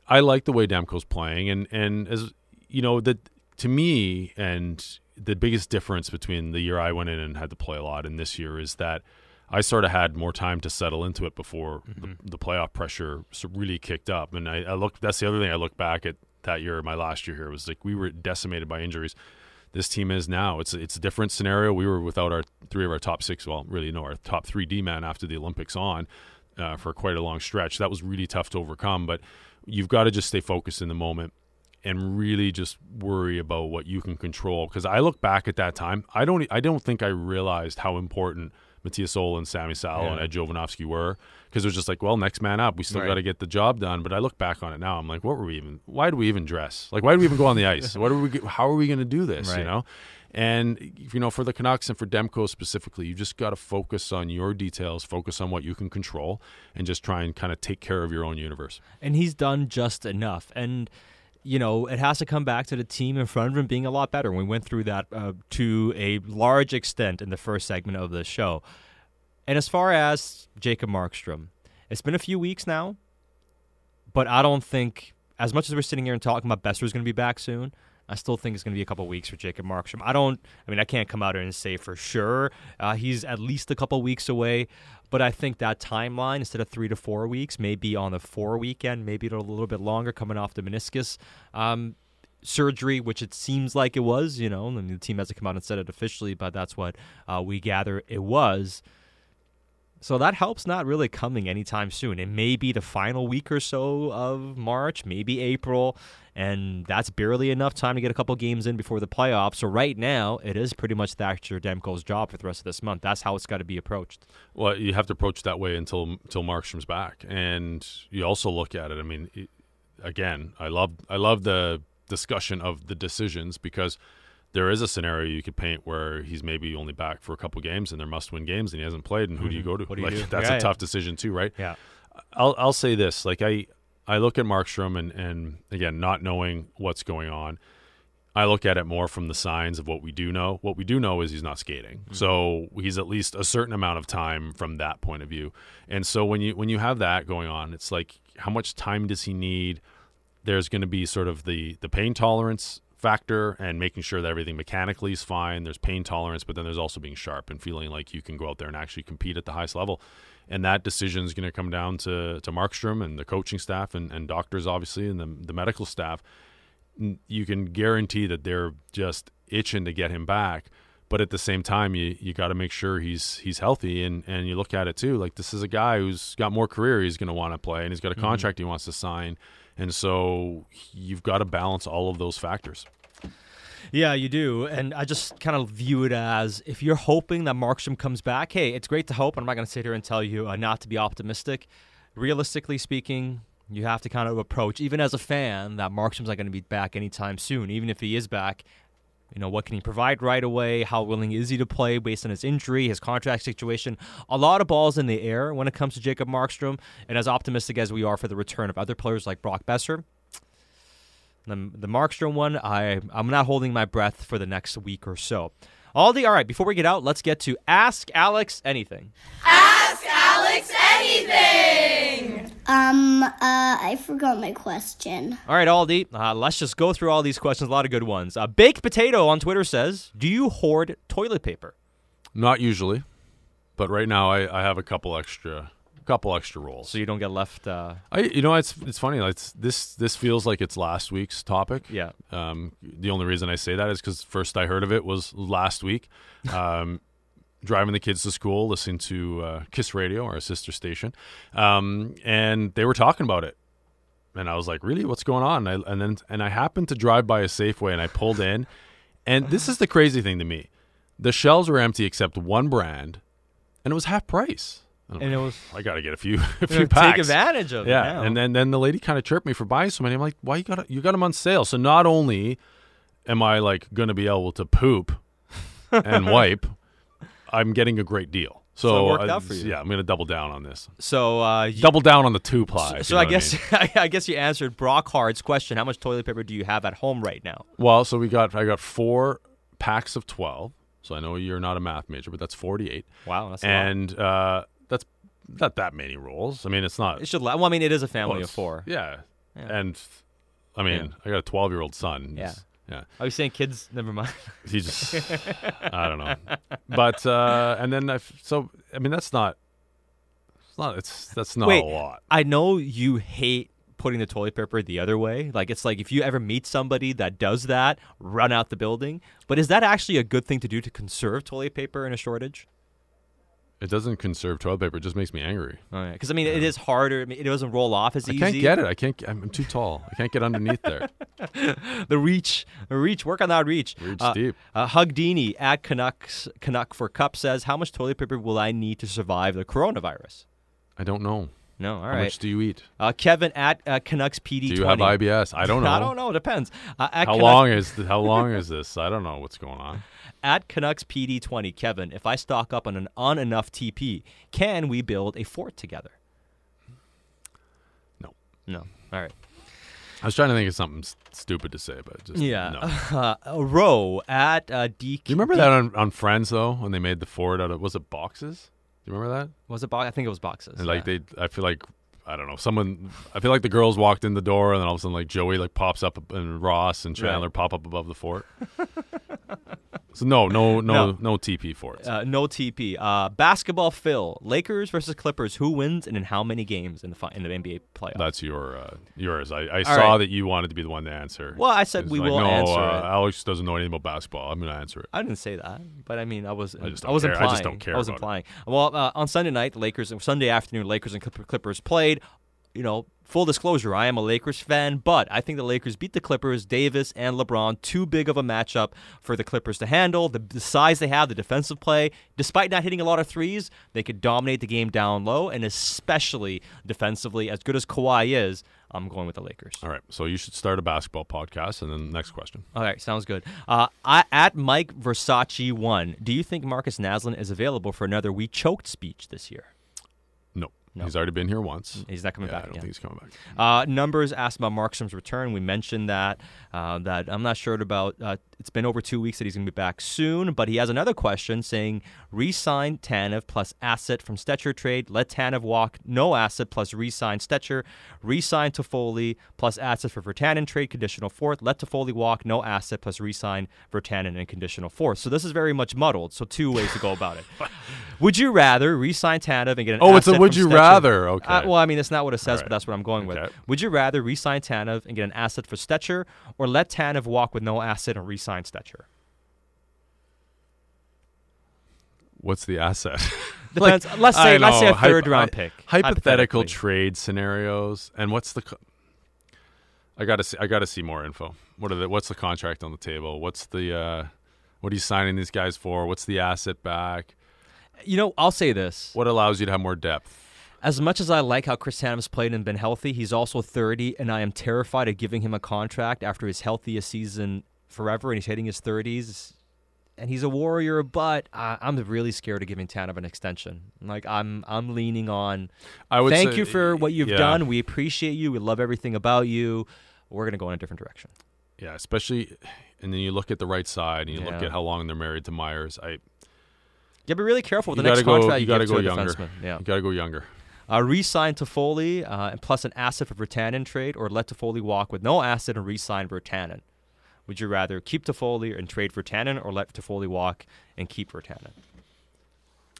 I like the way Demko's playing, and and as you know that to me, and the biggest difference between the year I went in and had to play a lot and this year is that I sort of had more time to settle into it before the, the playoff pressure really kicked up. And I, I look that's the other thing I look back at that year, my last year here was like we were decimated by injuries. This team is now. It's it's a different scenario. We were without our three of our top six. Well, really no, our top three D man after the Olympics on uh, for quite a long stretch. That was really tough to overcome. But you've got to just stay focused in the moment and really just worry about what you can control. Because I look back at that time, I don't, I don't think I realized how important Mattias Ohlund and Sammy Salo and Yeah. Ed Jovanovski were. Because it was just like, well, next man up. We still Right. got to get the job done. But I look back on it now. I'm like, what were we even? Why do we even dress? Like, why do we even go on the ice? what are we? How are we going to do this? You know. And you know, for the Canucks and for Demko specifically, you just got to focus on your details, focus on what you can control, and just try and kind of take care of your own universe. and he's done just enough. And you know, it has to come back to the team in front of him being a lot better. We went through that uh, to a large extent in the first segment of the show. And as far as Jacob Markstrom, it's been a few weeks now, but I don't think, as much as we're sitting here and talking about Boeser's going to be back soon, I still think it's going to be a couple weeks for Jacob Markstrom. I don't, I mean, I can't come out here and say for sure uh, he's at least a couple weeks away, but I think that timeline, instead of three to four weeks, maybe on the four weekend, maybe a little bit longer coming off the meniscus. Um, surgery, which it seems like it was, you know, I mean, the team hasn't come out and said it officially, but that's what uh, we gather it was. So that help's not really coming anytime soon. It may be the final week or so of March, maybe April, and that's barely enough time to get a couple games in before the playoffs. So right now, it is pretty much Thatcher Demko's job for the rest of this month. That's how it's got to be approached. Well, you have to approach that way until until Markstrom's back, and you also look at it. I mean, again, I love I love the discussion of the decisions because there is a scenario you could paint where he's maybe only back for a couple games and they're must-win games and he hasn't played, and who do you go to? Mm-hmm. Do you like do? that's Yeah, a tough decision too, right? Yeah. I'll I'll say this: like I I look at Markstrom and and again, not knowing what's going on, I look at it more from the signs of what we do know. What we do know is he's not skating, so he's at least a certain amount of time from that point of view. And so when you when you have that going on, it's like how much time does he need? There's going to be sort of the the pain tolerance factor and making sure that everything mechanically is fine. There's pain tolerance, but then there's also being sharp and feeling like you can go out there and actually compete at the highest level. And that decision is going to come down to, to Markstrom and the coaching staff and, and doctors, obviously, and the, the medical staff. You can guarantee that they're just itching to get him back. But at the same time, you, you got to make sure he's he's healthy. And, and you look at it too, like this is a guy who's got more career he's going to want to play, and he's got a mm-hmm. contract he wants to sign. And so you've got to balance all of those factors. Yeah, you do. And I just kind of view it as if you're hoping that Markstrom comes back, hey, it's great to hope. I'm not going to sit here and tell you uh, not to be optimistic. Realistically speaking, you have to kind of approach, even as a fan, that Markstrom's not going to be back anytime soon. Even if he is back, you know, what can he provide right away? How willing is he to play based on his injury, his contract situation? A lot of balls in the air when it comes to Jacob Markstrom. And as optimistic as we are for the return of other players like Brock Boeser, the, the Markstrom one, I, I'm not holding my breath for the next week or so. Aldi, all right, before we get out, let's get to Ask Alex Anything. Ask Alex Anything! Um, uh, I forgot my question. All right, Aldi, uh, let's just go through all these questions. A lot of good ones. Uh, Baked Potato on Twitter says, Do you hoard toilet paper? Not usually, but right now I, I have a couple extra, couple extra rolls. So you don't get left. Uh, I, you know, it's it's funny. Like it's, this this feels like it's last week's topic. yeah. Um, the only reason I say that is because first I heard of it was last week. Um, driving the kids to school, listening to uh, Kiss Radio, our sister station, um, and they were talking about it. And I was like, "Really? What's going on?" And, I, and then and I happened to drive by a Safeway, and I pulled in, and this is the crazy thing to me: the shelves were empty except one brand, and it was half price. And, And it was. I got to get a few, a few know, packs. Take advantage of it. Yeah, now. and then then the lady kind of chirped me for buying so many. I'm like, why you got you got them on sale? So not only am I like going to be able to poop and wipe, I'm getting a great deal. So, So it worked uh, out for you. Yeah, I'm going to double down on this. so, uh, you- Double down on the two ply. so, so I guess mean. I guess you answered Brock Hard's question. How much toilet paper do you have at home right now? Well, so we got I got four packs of twelve. So I know you're not a math major, but that's 48, Wow, that's a lot. and uh, not that many rules. I mean, it's not. It should. la- Well, I mean, it is a family well, of four. Yeah. Yeah. and I mean, I got a 12 year old son. Yeah. Yeah. I was saying kids. Never mind. He just, I don't know. But uh, and then I so I mean that's not, it's not it's that's not Wait, a lot. I know you hate putting the toilet paper the other way. Like it's like if you ever meet somebody that does that, run out the building. But is that actually a good thing to do to conserve toilet paper in a shortage? It doesn't conserve toilet paper. It just makes me angry. Because I mean, it is harder. I mean, it doesn't roll off as I easy. I can't get it. I can't. I'm, too tall. I can't get underneath there. the reach, the reach. Work on that reach. Reach uh, deep. Uh, Hugdini at Canucks Canuck for Cup says, "How much toilet paper will I need to survive the coronavirus?" I don't know. No, all How right. much do you eat? uh, Kevin at uh, Canucks PD. Do you have IBS? I don't know. I don't know. Depends. Uh, at How Canucks- long is how long is this? I don't know what's going on. At Canucks PD 20, Kevin, if I stock up on an on enough TP, can we build a fort together? No. No. All right. I was trying to think of something s- stupid to say, but just Yeah. No. Uh, a row at uh, D. Do you remember that on, on Friends though when they made the fort out of was it boxes? Do you remember that? Was it box? I think it was boxes. And like yeah. they, I feel like I don't know. Someone, I feel like the girls walked in the door, and then all of a sudden, like Joey, like pops up, and Ross and Chandler pop up above the fort. So no, no, no, No. no, TP for it. Uh, no TP. Uh, basketball Phil. Lakers versus Clippers. Who wins and in how many games in the in the NBA playoffs? That's your uh, yours. I, I saw right. that you wanted to be the one to answer. Well, I said It's we like, will no, answer uh, it. Alex doesn't know anything about basketball. I'm going to answer it. I didn't say that, but I mean, I was. I just I don't was care. I just don't care I was about it. implying. Well, uh, on Sunday night, the Lakers. Sunday afternoon, Lakers and Clippers played. You know, full disclosure, I am a Lakers fan, but I think the Lakers beat the Clippers. Davis and LeBron, too big of a matchup for the Clippers to handle. The, the size they have, the defensive play, despite not hitting a lot of threes, they could dominate the game down low, and especially defensively, as good as Kawhi is, I'm going with the Lakers. All right. So you should start a basketball podcast. And then next question. All right, sounds good. Uh, I, at Mike Versace one, do you think Markus Naslund is available for another "We Choked" speech this year? No. He's already been here once. He's not coming Yeah, back I don't again. think he's coming back. Uh, numbers asked about Markstrom's return. We mentioned that. Uh, that I'm not sure about. Uh, it's been over two weeks that he's going to be back soon. But he has another question saying: Re-sign Tanev plus asset from Stecher trade. Let Tanev walk. No asset plus re-sign Stecher. Re-sign Toffoli plus asset for Virtanen trade. Conditional fourth. Let Toffoli walk. No asset plus re-sign Virtanen and conditional fourth. So this is very much muddled. So two ways to go about it. Would you rather re-sign Tanev and get an Oh, it's a would you Stecher? rather. Okay. Uh, well, I mean, that's not what it says, All but that's what I'm going with. Would you rather re-sign Tanev and get an asset for Stecher, or let Tanev walk with no asset and re-sign Stecher? What's the asset? Depends. let's say let's say a know, hypo- third round pick. Hypothetical trade scenarios. And what's the. Co- I gotta see. I gotta see more info. What are the? What's the contract on the table? What's the? uh What are you signing these guys for? What's the asset back? You know, I'll say this. What allows you to have more depth? As much as I like how Chris Tanev's played and been healthy, he's also 30, and I am terrified of giving him a contract after his healthiest season forever, and he's hitting his 30s. And he's a warrior, but I, I'm really scared of giving Tanev an extension. Like I'm, I'm leaning on. I would Thank say- you for what you've yeah. done. We appreciate you. We love everything about you. We're gonna go in a different direction. Yeah, especially, and then you look at the right side and you look at how long they're married to Myers. I Yeah, be really careful with you the next go. contract You you, gotta give go to a younger. defenseman. Yeah. You gotta go younger. Uh, re-sign Toffoli uh, and plus an asset for Virtanen trade, or let Toffoli walk with no asset and re-sign Virtanen. Would you rather keep Toffoli and trade Virtanen, or let Toffoli walk and keep Virtanen?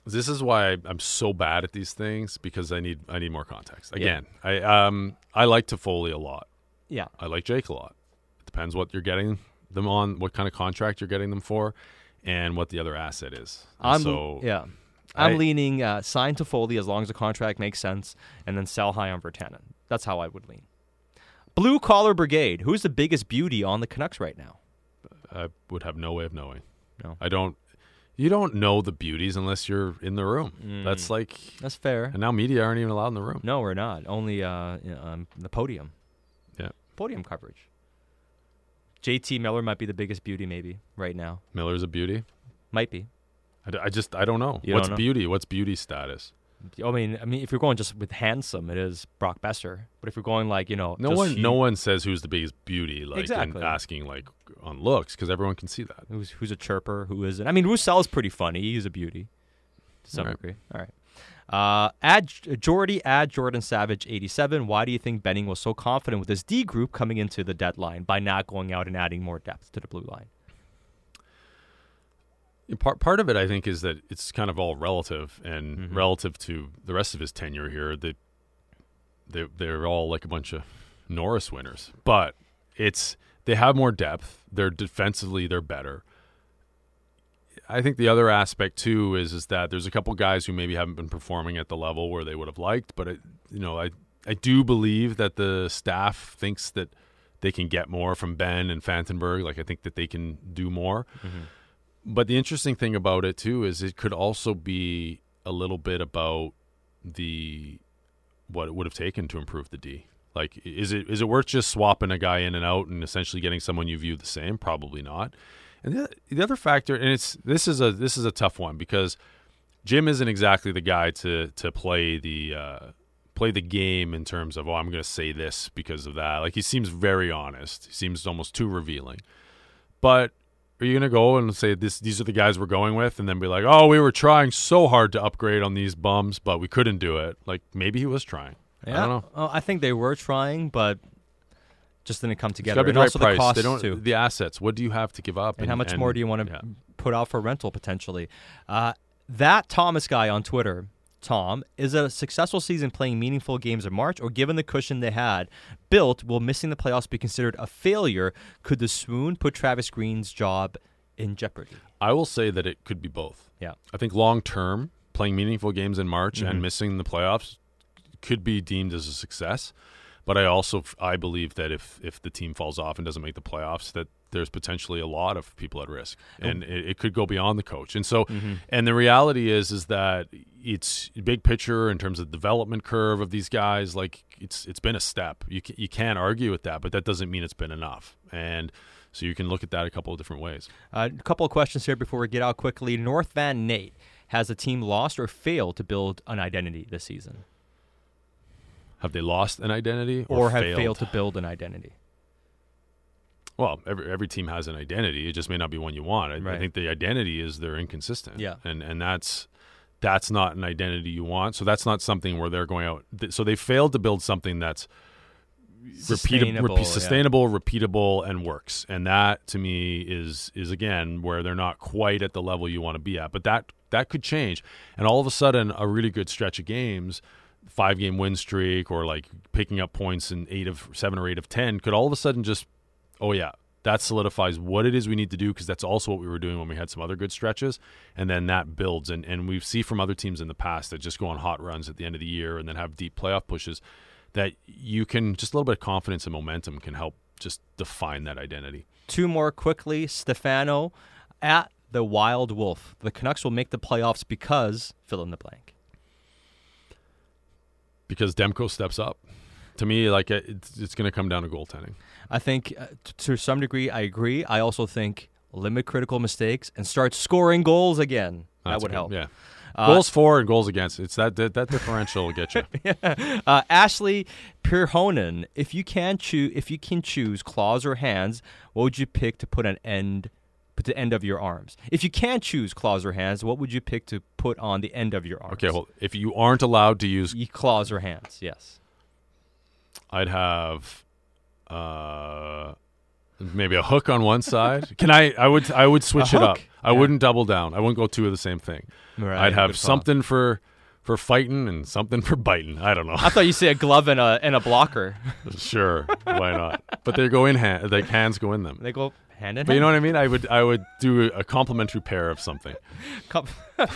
This is why I'm so bad at these things because I need I need more context. Yeah. Again, I um I like Toffoli a lot. Yeah, I like Jake a lot. It depends what you're getting them on, what kind of contract you're getting them for, and what the other asset is. And I'm so yeah. I'm I- leaning uh, sign Foley as long as the contract makes sense, and then sell high on Virtanen. That's how I would lean. Blue collar brigade. Who's the biggest beauty on the Canucks right now? I would have no way of knowing. No. I don't. You don't know the beauties unless you're in the room. Mm. That's like, That's fair. and now media aren't even allowed in the room. No, we're not. Only uh, you know, um, the podium. Yeah. Podium coverage. JT Miller might be the biggest beauty, maybe right now. Miller's a beauty. Might be. I, d- I just I don't know. You What's don't know? beauty? What's beauty status? I mean, I mean, if you're going just with handsome, it is Brock Boeser. But if you're going like you know, No just one, hu- no one says who's the biggest beauty, like Exactly. and asking like on looks because everyone can see that. who's who's a chirper, who isn't. I mean, Roussel's pretty funny. He's a beauty to some All right. degree. All right. Uh, add Jordy, add Jordan Savage, 87. Why do you think Benning was so confident with his D group coming into the deadline by not going out and adding more depth to the blue line? Part part of it, I think, is that it's kind of all relative, and Mhm. relative to the rest of his tenure here, that they they're all like a bunch of Norris winners. But it's they have more depth. They're defensively they're better. I think the other aspect too is is that there's a couple guys who maybe haven't been performing at the level where they would have liked, but it, you know I I do believe that the staff thinks that they can get more from Benn and Fantenberg. Like I think that they can do more. Mm-hmm. But the interesting thing about it too is it could also be a little bit about the what it would have taken to improve the D. Like, is it is it worth just swapping a guy in and out and essentially getting someone you view the same? Probably not. And the, the other factor, and it's this is a this is a tough one because Jim isn't exactly the guy to to play the uh, play the game in terms of oh I'm going to say this because of that. Like he seems very honest. He seems almost too revealing. But are you going to go and say this? These are the guys we're going with, and then be like, "Oh, we were trying so hard to upgrade on these bums, but we couldn't do it." Like maybe he was trying. I don't know. Oh, I think they were trying, but just didn't come together. got to be and the right also price. the costs they don't too. the assets. What do you have to give up? and how much more do you want to yeah. put out for rental potentially. Uh, that Thomas guy on Twitter, Tom, is a successful season playing meaningful games in March, or given the cushion they had built, will missing the playoffs be considered a failure? Could the swoon put Travis Green's job in jeopardy? I will say that it could be both. Yeah. I think long term, playing meaningful games in March Mhm. and missing the playoffs could be deemed as a success. But I also I believe that if if the team falls off and doesn't make the playoffs, that there's potentially a lot of people at risk, and it, it could go beyond the coach. And so, and the reality is is that it's big picture in terms of development curve of these guys. Like it's it's been a step. You ca- you can't argue with that, but that doesn't mean it's been enough. And so you can look at that a couple of different ways. Uh, a couple of questions here before we get out quickly. North Van Nate has the team lost or failed to build an identity this season, Have they lost an identity or, or, have failed? failed to build an identity? Well, every every team has an identity. It just may not be one you want. I, I think the identity is they're inconsistent. Yeah. and and that's that's not an identity you want. So that's not something where they're going out. th- So they failed to build something that's repeatable, Sustainable, yeah. sustainable, repeatable, and works. And that to me is is again where they're not quite at the level you want to be at. But that that could change, and all of a sudden, a really good stretch of games. Five game win streak, or like picking up points in eight of seven or eight of ten, could all of a sudden just oh yeah that solidifies what it is we need to do because that's also what we were doing when we had some other good stretches and then that builds and, and we see from other teams in the past that just go on hot runs at the end of the year and then have deep playoff pushes that you can just a little bit of confidence and momentum can help just define that identity Two more quickly. Stefano at the Wild Wolf. The Canucks will make the playoffs because fill in the blank. Because demko steps up. To me like it's, it's going to come down to goaltending. I think uh, t- to some degree I agree. I also think limit critical mistakes and start scoring goals again. that would good, help. yeah. Uh, goals for and goals against. It's that that, that differential will get you. Uh, Ashley Pirhonen, if you can choose, if you can choose claws or hands, what would you pick to put an end, put the end of your arms? If you can't choose claws or hands, what would you pick to put on the end of your arms? okay well if you aren't allowed to use Ye- claws or hands. Yes. I'd have uh maybe a hook on one side. Can I I would I would switch A it up. hook? I Yeah. wouldn't double down. I wouldn't go two of the same thing. Right, I'd have call. something for for fighting and something for biting. I don't know. I thought you say a glove and a and a blocker. sure, why not? But they go in hand like hands go in them. they go hand in But you know what I mean? I would I would do a complementary pair of something.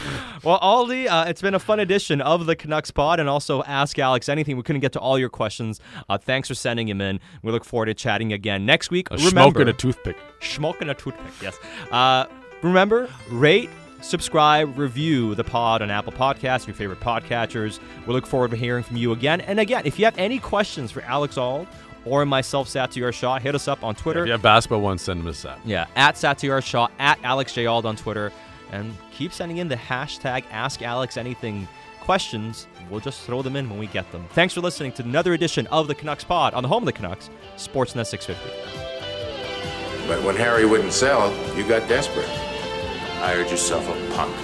Well, Aldi, uh, it's been a fun edition of the Canucks Pod, and also Ask Alex Anything. We couldn't get to all your questions. Uh, thanks for sending them in. We look forward to chatting again next week. A Remember, smoke and a toothpick. Schmoke and a toothpick, yes. Uh, remember, rate, subscribe, review the pod on Apple Podcasts, your favorite podcatchers. We look forward to hearing from you again. And again, if you have any questions for Alex Auld or myself, Satiar Shah, hit us up on Twitter. If you have basketball ones, send them a set. Yeah, at Satiar Shah, at Alex J. Auld on Twitter. And keep sending in the hashtag Ask Alex Anything questions. We'll just throw them in when we get them. Thanks for listening to another edition of the Canucks Pod on the home of the Canucks, Sportsnet 650. But when Harry wouldn't sell, you got desperate. Hired yourself a punk.